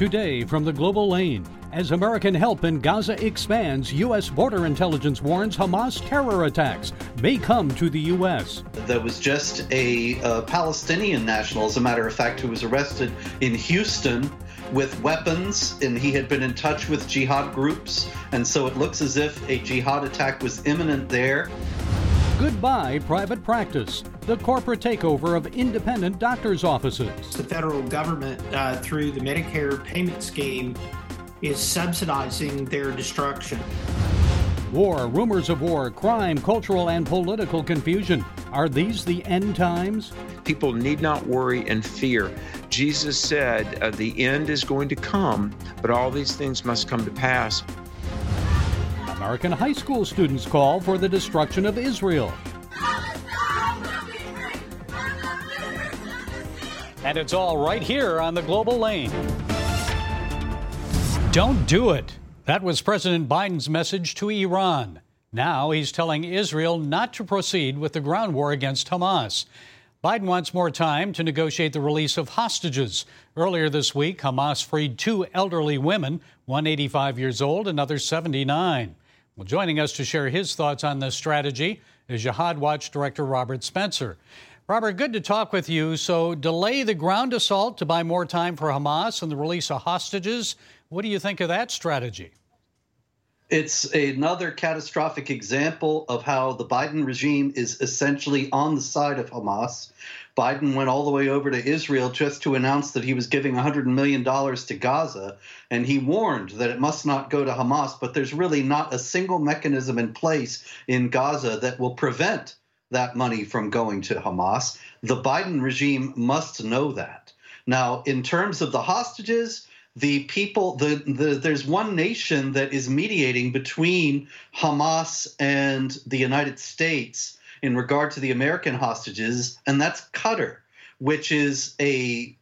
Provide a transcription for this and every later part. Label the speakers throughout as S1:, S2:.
S1: Today from the Global Lane. As American help in Gaza expands, U.S. border intelligence warns Hamas terror attacks may come to the U.S.
S2: There was just a, a Palestinian national, as a matter of fact, who was arrested in Houston with weapons, and he had been in touch with jihad groups, and so it looks as if a jihad attack was imminent there.
S1: Goodbye, private practice. The corporate takeover of independent doctors' offices.
S3: The federal government, uh, through the Medicare payment scheme, is subsidizing their destruction.
S1: War, rumors of war, crime, cultural and political confusion. Are these the end times?
S4: People need not worry and fear. Jesus said uh, the end is going to come, but all these things must come to pass.
S1: American high school students call for the destruction of Israel. And it's all right here on the global lane. Don't do it. That was President Biden's message to Iran. Now he's telling Israel not to proceed with the ground war against Hamas. Biden wants more time to negotiate the release of hostages. Earlier this week, Hamas freed two elderly women, one 85 years old, another 79. Well, joining us to share his thoughts on this strategy is Jihad Watch Director Robert Spencer. Robert, good to talk with you. So, delay the ground assault to buy more time for Hamas and the release of hostages. What do you think of that strategy?
S2: It's another catastrophic example of how the Biden regime is essentially on the side of Hamas Biden went all the way over to Israel just to announce that he was giving $100 million to Gaza. And he warned that it must not go to Hamas, but there's really not a single mechanism in place in Gaza that will prevent that money from going to Hamas. The Biden regime must know that. Now, in terms of the hostages, the people the, the there's one nation that is mediating between Hamas and the United States in regard to the American hostages, and that's Qatar, which is a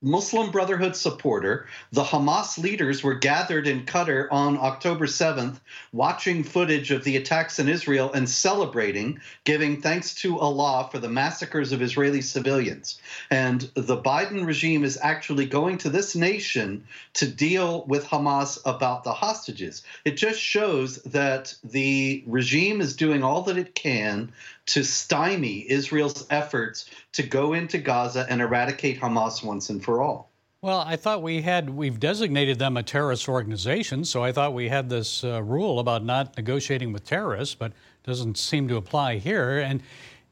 S2: Muslim Brotherhood supporter. The Hamas leaders were gathered in Qatar on October 7th, watching footage of the attacks in Israel and celebrating, giving thanks to Allah for the massacres of Israeli civilians. And the Biden regime is actually going to this nation to deal with Hamas about the hostages. It just shows that the regime is doing all that it can to stymie Israel's efforts to go into Gaza and eradicate Hamas once and for all.
S1: Well, I thought we had, we've designated them a terrorist organization, so I thought we had this uh, rule about not negotiating with terrorists, but doesn't seem to apply here. And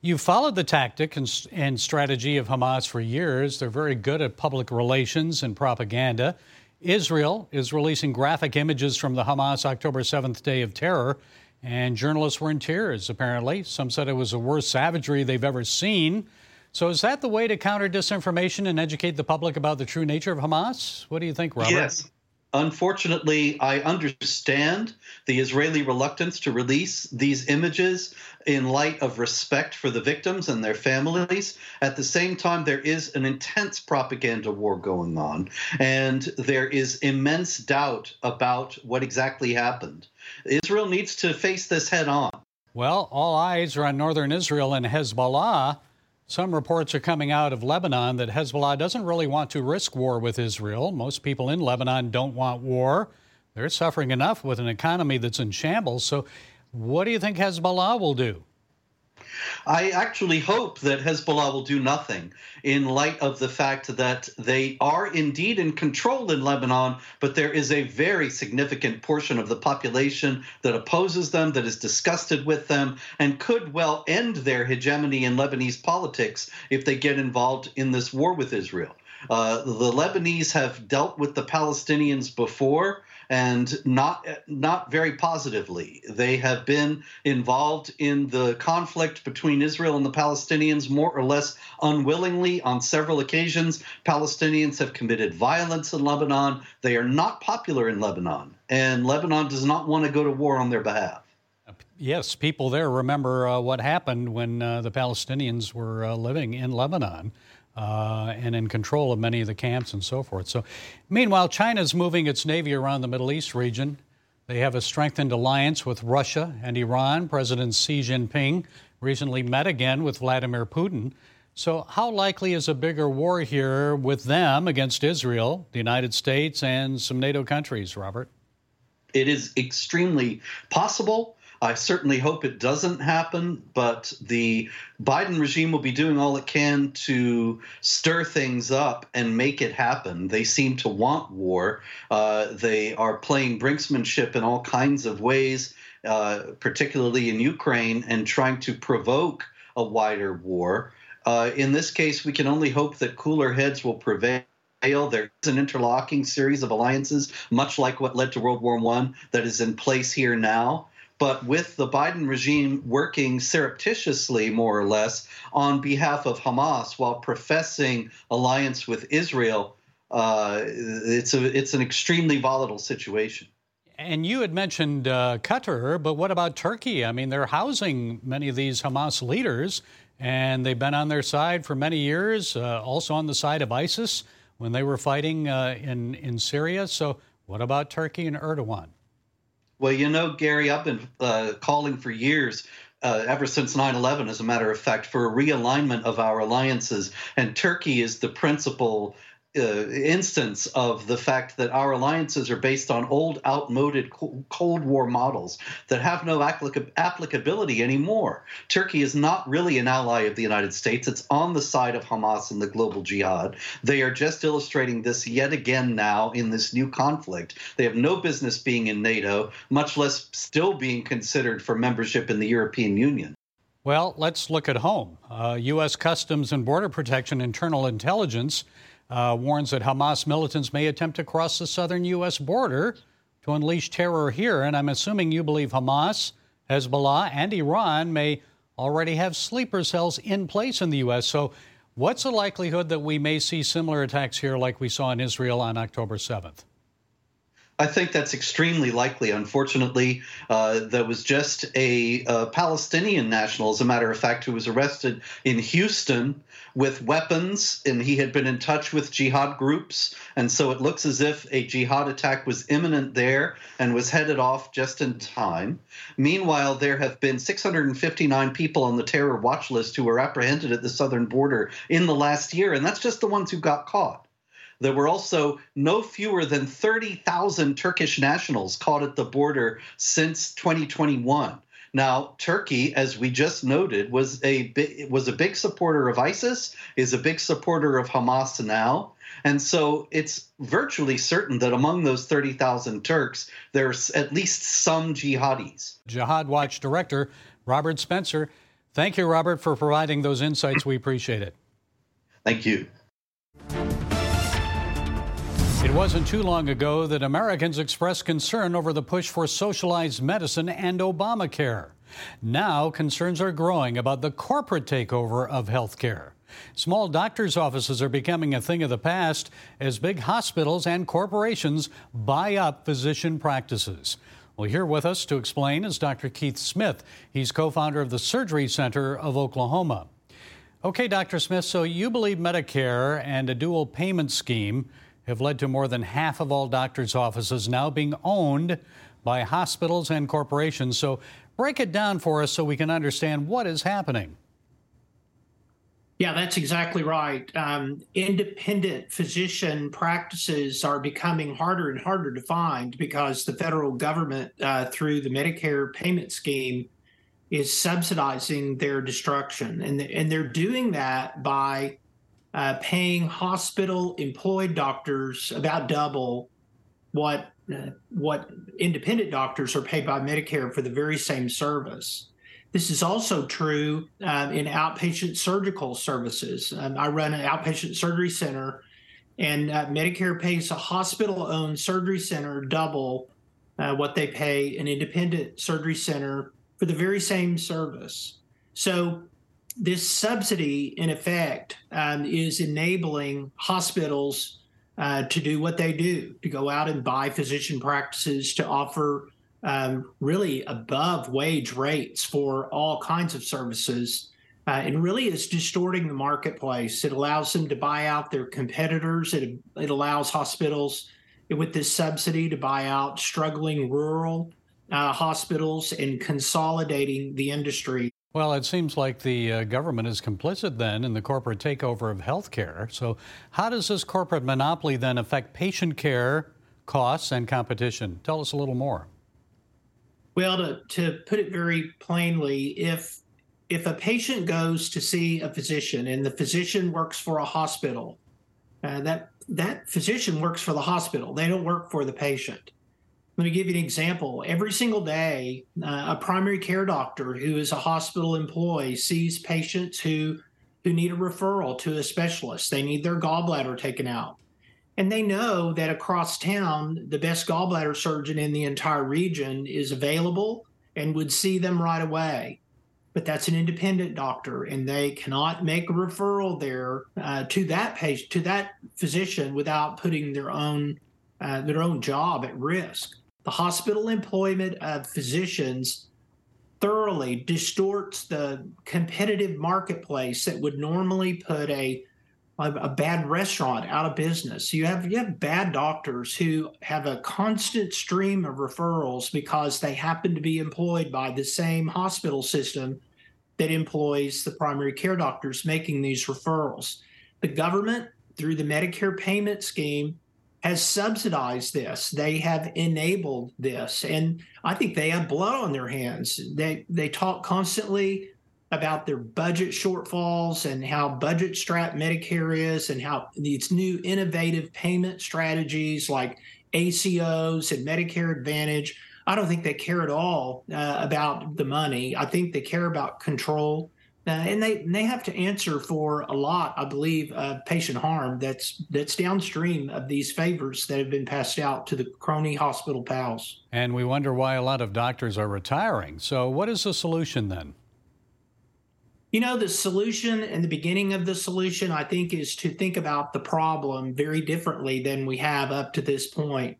S1: you've followed the tactic and, and strategy of Hamas for years. They're very good at public relations and propaganda. Israel is releasing graphic images from the Hamas October 7th Day of Terror and journalists were in tears, apparently. Some said it was the worst savagery they've ever seen. So, is that the way to counter disinformation and educate the public about the true nature of Hamas? What do you think, Robert?
S2: Yes. Unfortunately, I understand the Israeli reluctance to release these images in light of respect for the victims and their families. At the same time, there is an intense propaganda war going on, and there is immense doubt about what exactly happened. Israel needs to face this head on.
S1: Well, all eyes are on northern Israel and Hezbollah. Some reports are coming out of Lebanon that Hezbollah doesn't really want to risk war with Israel. Most people in Lebanon don't want war. They're suffering enough with an economy that's in shambles. So, what do you think Hezbollah will do?
S2: I actually hope that Hezbollah will do nothing in light of the fact that they are indeed in control in Lebanon, but there is a very significant portion of the population that opposes them, that is disgusted with them, and could well end their hegemony in Lebanese politics if they get involved in this war with Israel. Uh, the Lebanese have dealt with the Palestinians before and not not very positively. They have been involved in the conflict between Israel and the Palestinians more or less unwillingly on several occasions. Palestinians have committed violence in Lebanon. They are not popular in Lebanon, and Lebanon does not want to go to war on their behalf.
S1: Yes, people there remember uh, what happened when uh, the Palestinians were uh, living in Lebanon uh, and in control of many of the camps and so forth. So, meanwhile, China is moving its navy around the Middle East region. They have a strengthened alliance with Russia and Iran. President Xi Jinping recently met again with Vladimir Putin. So, how likely is a bigger war here with them against Israel, the United States, and some NATO countries, Robert?
S2: It is extremely possible. I certainly hope it doesn't happen, but the Biden regime will be doing all it can to stir things up and make it happen. They seem to want war. Uh, they are playing brinksmanship in all kinds of ways, uh, particularly in Ukraine, and trying to provoke a wider war. Uh, in this case, we can only hope that cooler heads will prevail. There's an interlocking series of alliances, much like what led to World War I, that is in place here now. But with the Biden regime working surreptitiously, more or less, on behalf of Hamas while professing alliance with Israel, uh, it's a it's an extremely volatile situation.
S1: And you had mentioned uh, Qatar, but what about Turkey? I mean, they're housing many of these Hamas leaders, and they've been on their side for many years, uh, also on the side of ISIS when they were fighting uh, in, in Syria. So, what about Turkey and Erdogan?
S2: Well, you know, Gary, I've been uh, calling for years uh, ever since 9 11, as a matter of fact, for a realignment of our alliances. And Turkey is the principal uh, instance of the fact that our alliances are based on old, outmoded Cold War models that have no applica- applicability anymore. Turkey is not really an ally of the United States. It's on the side of Hamas and the global jihad. They are just illustrating this yet again now in this new conflict. They have no business being in NATO, much less still being considered for membership in the European Union.
S1: Well, let's look at home. Uh, U.S. Customs and Border Protection Internal Intelligence uh, warns that Hamas militants may attempt to cross the southern U.S. border to unleash terror here. And I'm assuming you believe Hamas, Hezbollah, and Iran may already have sleeper cells in place in the U.S. So, what's the likelihood that we may see similar attacks here like we saw in Israel on October 7th?
S2: I think that's extremely likely. Unfortunately, uh, there was just a, a, Palestinian national, as a matter of fact, who was arrested in Houston with weapons, and he had been in touch with jihad groups. And so it looks as if a jihad attack was imminent there and was headed off just in time. Meanwhile, there have been 659 people on the terror watch list who were apprehended at the southern border in the last year, and that's just the ones who got caught. There were also no fewer than 30,000 Turkish nationals caught at the border since 2021. Now, Turkey, as we just noted, was a was a big supporter of ISIS, is a big supporter of Hamas now, and so it's virtually certain that among those 30,000 Turks, there's at least some jihadis.
S1: Jihad Watch director Robert Spencer. Thank you, Robert, for providing those insights. We appreciate it.
S2: Thank you.
S1: Wasn't too long ago that Americans expressed concern over the push for socialized medicine and Obamacare. Now, concerns are growing about the corporate takeover of healthcare. Small doctors' offices are becoming a thing of the past as big hospitals and corporations buy up physician practices. Well, here with us to explain is Dr. Keith Smith. He's co founder of the Surgery Center of Oklahoma. Okay, Dr. Smith, so you believe Medicare and a dual payment scheme have led to more than half of all doctors' offices now being owned by hospitals and corporations. So break it down for us so we can understand what is happening.
S3: Yeah, that's exactly right. Um, independent physician practices are becoming harder and harder to find because the federal government, uh, through the Medicare payment scheme, is subsidizing their destruction. And, and they're doing that by uh, paying hospital employed doctors about double what uh, what independent doctors are paid by Medicare for the very same service. This is also true uh, in outpatient surgical services. Um, I run an outpatient surgery center, and uh, Medicare pays a hospital owned surgery center double uh, what they pay an independent surgery center for the very same service. So this subsidy, in effect, um, is enabling hospitals uh, to do what they do to go out and buy physician practices to offer um, really above wage rates for all kinds of services. Uh, and really is distorting the marketplace. It allows them to buy out their competitors. It, it allows hospitals with this subsidy to buy out struggling rural uh, hospitals and consolidating the industry.
S1: Well, it seems like the uh, government is complicit then in the corporate takeover of healthcare. So, how does this corporate monopoly then affect patient care, costs, and competition? Tell us a little more.
S3: Well, to, to put it very plainly, if if a patient goes to see a physician and the physician works for a hospital, uh, that that physician works for the hospital. They don't work for the patient. Let me give you an example. Every single day, uh, a primary care doctor who is a hospital employee sees patients who who need a referral to a specialist. They need their gallbladder taken out. And they know that across town, the best gallbladder surgeon in the entire region is available and would see them right away. But that's an independent doctor, and they cannot make a referral there uh, to that patient, to that physician, without putting their own uh, their own job at risk the hospital employment of physicians thoroughly distorts the competitive marketplace that would normally put a a bad restaurant out of business. You have you have bad doctors who have a constant stream of referrals because they happen to be employed by the same hospital system that employs the primary care doctors making these referrals. The government through the Medicare payment scheme has subsidized this. They have enabled this, and I think they have blood on their hands. They they talk constantly about their budget shortfalls and how budget strapped Medicare is, and how these new innovative payment strategies like ACOs and Medicare Advantage. I don't think they care at all uh, about the money. I think they care about control uh, and they they have to answer for a lot, I believe, of patient harm that's that's downstream of these favors that have been passed out to the crony hospital pals.
S1: And we wonder why a lot of doctors are retiring. So, what is the solution then?
S3: You know, the solution and the beginning of the solution, I think, is to think about the problem very differently than we have up to this point.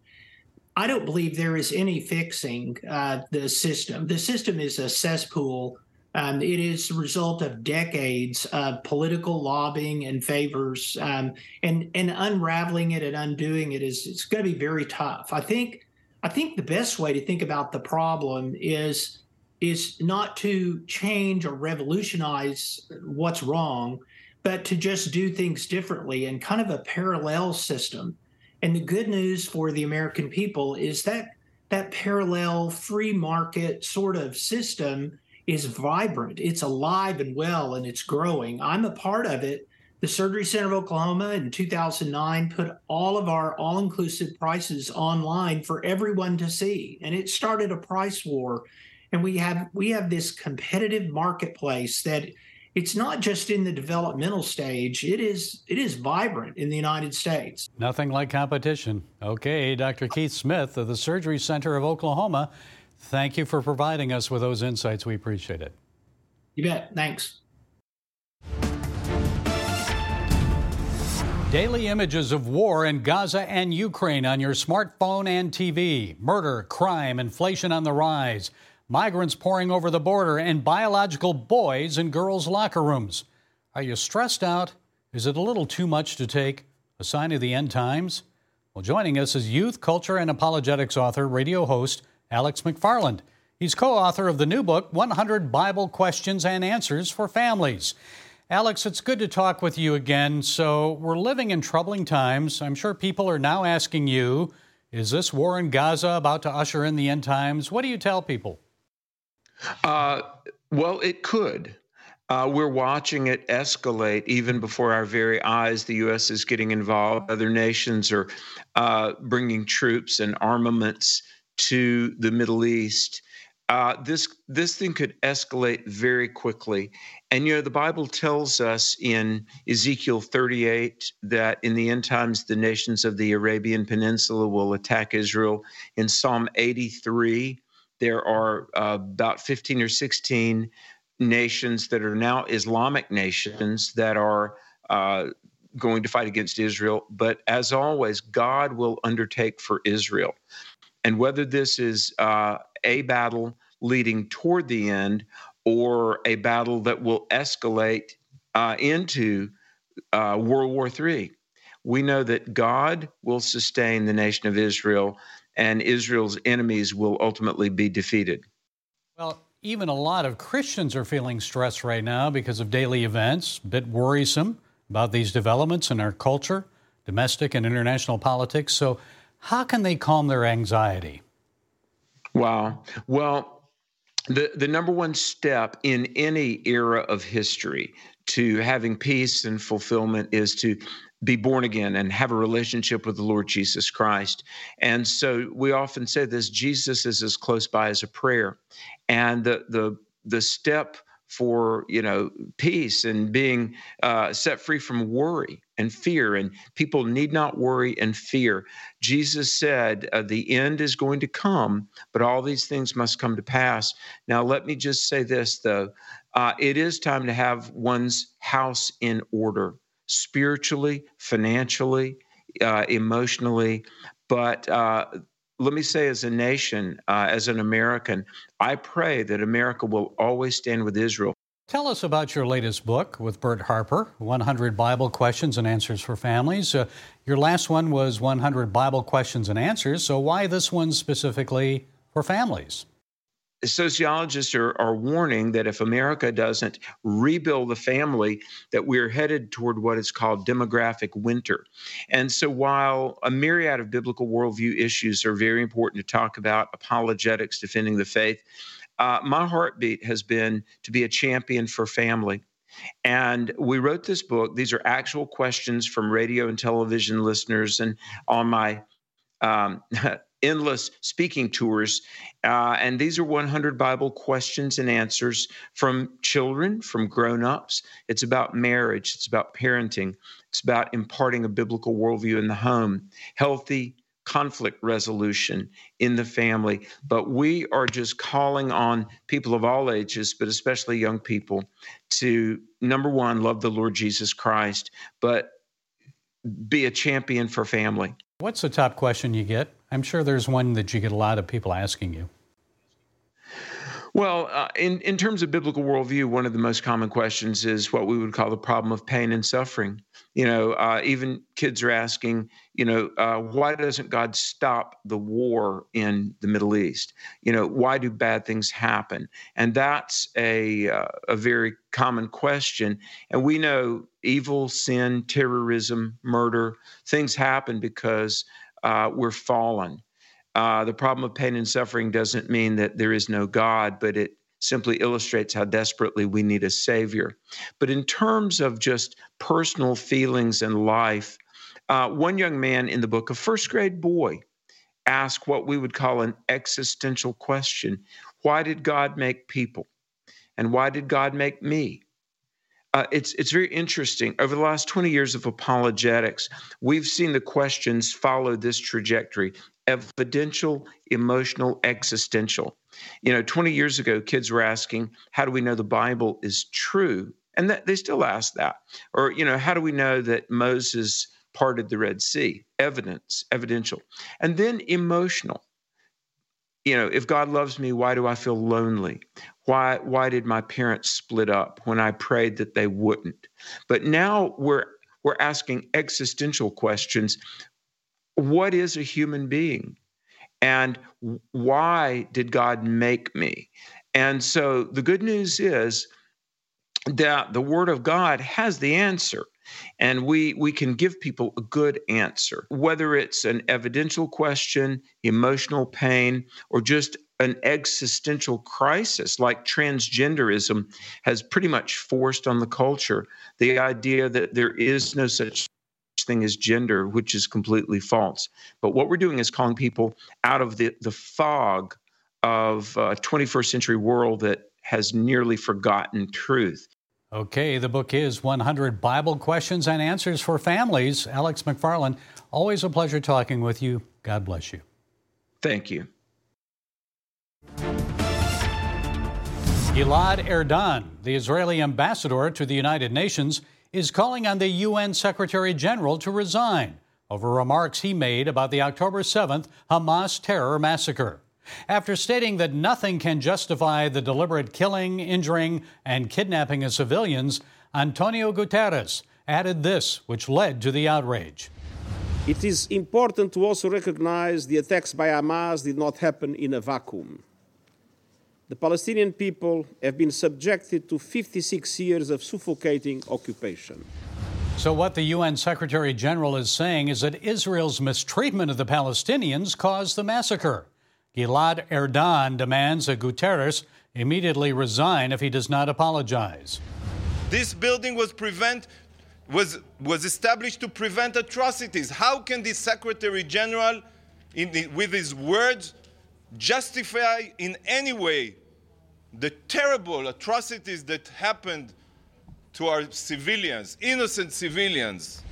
S3: I don't believe there is any fixing uh, the system. The system is a cesspool um, it is the result of decades of political lobbying and favors, um, and and unraveling it and undoing it is it's going to be very tough. I think I think the best way to think about the problem is is not to change or revolutionize what's wrong, but to just do things differently and kind of a parallel system. And the good news for the American people is that that parallel free market sort of system is vibrant. It's alive and well, and it's growing. I'm a part of it. The Surgery Center of Oklahoma in 2009 put all of our all inclusive prices online for everyone to see, and it started a price war. And we have we have this competitive marketplace that it's not just in the developmental stage it is it is vibrant in the united states
S1: nothing like competition okay dr keith smith of the surgery center of oklahoma Thank you for providing us with those insights. We appreciate it.
S3: You bet. Thanks.
S1: Daily images of war in Gaza and Ukraine on your smartphone and TV. Murder, crime, inflation on the rise. Migrants pouring over the border, and biological boys in girls' locker rooms. Are you stressed out? Is it a little too much to take? A sign of the end times? Well, joining us is youth, culture, and apologetics author, radio host, Alex McFarland. He's co author of the new book, 100 Bible Questions and Answers for Families. Alex, it's good to talk with you again. So, we're living in troubling times. I'm sure people are now asking you, is this war in Gaza about to usher in the end times? What do you tell people?
S4: Uh, well, it could. Uh, we're watching it escalate even before our very eyes. The U.S. is getting involved. Other nations are uh, bringing troops and armaments to the Middle East, uh, this this thing could escalate very quickly. And you know, the Bible tells us in Ezekiel 38 that in the end times the nations of the Arabian Peninsula will attack Israel. In Psalm 83, there are uh, about 15 or 16 nations that are now Islamic nations that are uh, going to fight against Israel. But as always, God will undertake for Israel and whether this is uh, a battle leading toward the end or a battle that will escalate uh, into uh, World War III. We know that God will sustain the nation of Israel and Israel's enemies will ultimately be defeated.
S1: Well, even a lot of Christians are feeling stress right now because of daily events, a bit worrisome about these developments in our culture, domestic and international politics. So, how can they calm their anxiety?
S4: Wow. Well, the, the number one step in any era of history to having peace and fulfillment is to be born again and have a relationship with the Lord Jesus Christ. And so we often say this Jesus is as close by as a prayer. And the the the step for you know peace and being uh, set free from worry and fear. And people need not worry and fear. Jesus said uh, the end is going to come but all these things must come to pass. Now let me just say this though. Uh, it is time to have one's house in order spiritually financially uh, emotionally. But uh, let me say, as a nation, uh, as an American, I pray that America will always stand with Israel.
S1: Tell us about your latest book with Bert Harper 100 Bible Questions and Answers for Families. Uh, your last one was 100 Bible Questions and Answers, so why this one specifically for families?
S4: Sociologists are, are warning that if America doesn't rebuild the family, that we're headed toward what is called demographic winter. And so, while a myriad of biblical worldview issues are very important to talk about, apologetics, defending the faith, uh, my heartbeat has been to be a champion for family. And we wrote this book. These are actual questions from radio and television listeners, and on my um, endless speaking tours. Uh, and these are 100 Bible questions and answers from children, from grown ups. It's about marriage, it's about parenting, it's about imparting a biblical worldview in the home, healthy conflict resolution in the family. But we are just calling on people of all ages, but especially young people, to number one, love the Lord Jesus Christ, but be a champion for family.
S1: What's the top question you get? I'm sure there's one that you get a lot of people asking you.
S4: Well, uh, in, in terms of biblical worldview, one of the most common questions is what we would call the problem of pain and suffering. You know, uh, even kids are asking, you know, uh, why doesn't God stop the war in the Middle East? You know, why do bad things happen? And that's a, uh, a very common question. And we know evil, sin, terrorism, murder, things happen because uh, we're fallen. Uh, the problem of pain and suffering doesn't mean that there is no God, but it simply illustrates how desperately we need a Savior. But in terms of just personal feelings and life, uh, one young man in the book, a first grade boy, asked what we would call an existential question Why did God make people? And why did God make me? Uh, it's it's very interesting. Over the last 20 years of apologetics, we've seen the questions follow this trajectory: evidential, emotional, existential. You know, 20 years ago, kids were asking, "How do we know the Bible is true?" And that, they still ask that. Or, you know, how do we know that Moses parted the Red Sea? Evidence, evidential, and then emotional you know, if God loves me, why do I feel lonely? Why why did my parents split up when I prayed that they wouldn't? But now we're we're asking existential questions. What is a human being? And why did God make me? And so the good news is that the word of God has the answer and we we can give people a good answer whether it's an evidential question emotional pain or just an existential crisis like transgenderism has pretty much forced on the culture the idea that there is no such thing as gender which is completely false. But what we're doing is calling people out of the the fog of uh, a 21st century world that has nearly forgotten truth
S1: Okay, the book is 100 Bible Questions and Answers for Families. Alex McFarland, always a pleasure talking with you. God bless you.
S4: Thank you.
S1: Gilad Erdan, the Israeli ambassador to the United Nations, is calling on the UN Secretary General to resign over remarks he made about the October 7th Hamas terror massacre after stating that nothing can justify the deliberate killing, injuring, and kidnapping of civilians, Antonio Guterres added this, which led to the outrage.
S5: It is important to also recognize the attacks by Hamas did not happen in a vacuum. the Palestinian people have been subjected to 56 years of suffocating occupation.
S1: So, what the UN Secretary General is saying is that Israel's mistreatment of the Palestinians caused the massacre. Gilad Erdan demands that Guterres immediately resign if he does not apologize.
S6: This building was prevent was was established to prevent atrocities. How can the Secretary General, the, with his words, justify in any way the terrible atrocities that happened to our civilians, innocent civilians.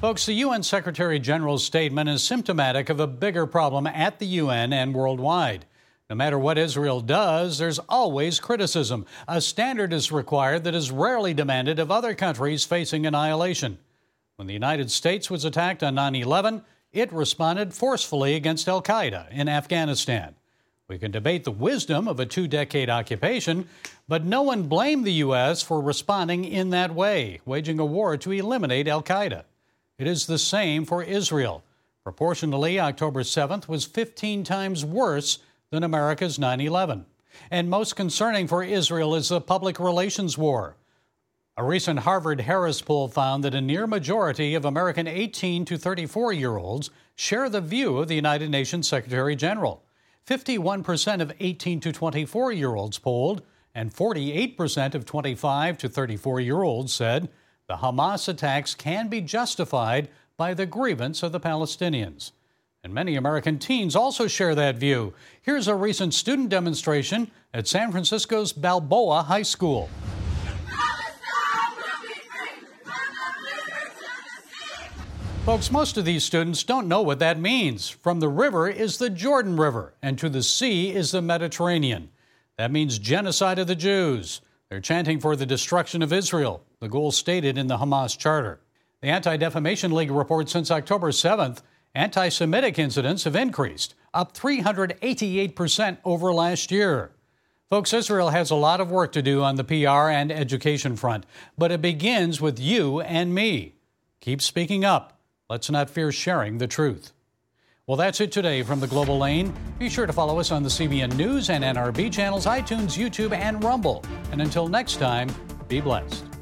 S1: Folks, the UN Secretary General's statement is symptomatic of a bigger problem at the UN and worldwide. No matter what Israel does, there's always criticism. A standard is required that is rarely demanded of other countries facing annihilation. When the United States was attacked on 9 11, it responded forcefully against Al Qaeda in Afghanistan. We can debate the wisdom of a two decade occupation, but no one blamed the U.S. for responding in that way, waging a war to eliminate Al Qaeda. It is the same for Israel. Proportionally, October 7th was 15 times worse than America's 9 11. And most concerning for Israel is the public relations war. A recent Harvard Harris poll found that a near majority of American 18 to 34 year olds share the view of the United Nations Secretary General. 51% of 18 to 24 year olds polled and 48% of 25 to 34 year olds said the Hamas attacks can be justified by the grievance of the Palestinians. And many American teens also share that view. Here's a recent student demonstration at San Francisco's Balboa High School. Folks, most of these students don't know what that means. From the river is the Jordan River, and to the sea is the Mediterranean. That means genocide of the Jews. They're chanting for the destruction of Israel, the goal stated in the Hamas Charter. The Anti Defamation League reports since October 7th, anti Semitic incidents have increased, up 388% over last year. Folks, Israel has a lot of work to do on the PR and education front, but it begins with you and me. Keep speaking up. Let's not fear sharing the truth. Well, that's it today from the Global Lane. Be sure to follow us on the CBN News and NRB channels, iTunes, YouTube, and Rumble. And until next time, be blessed.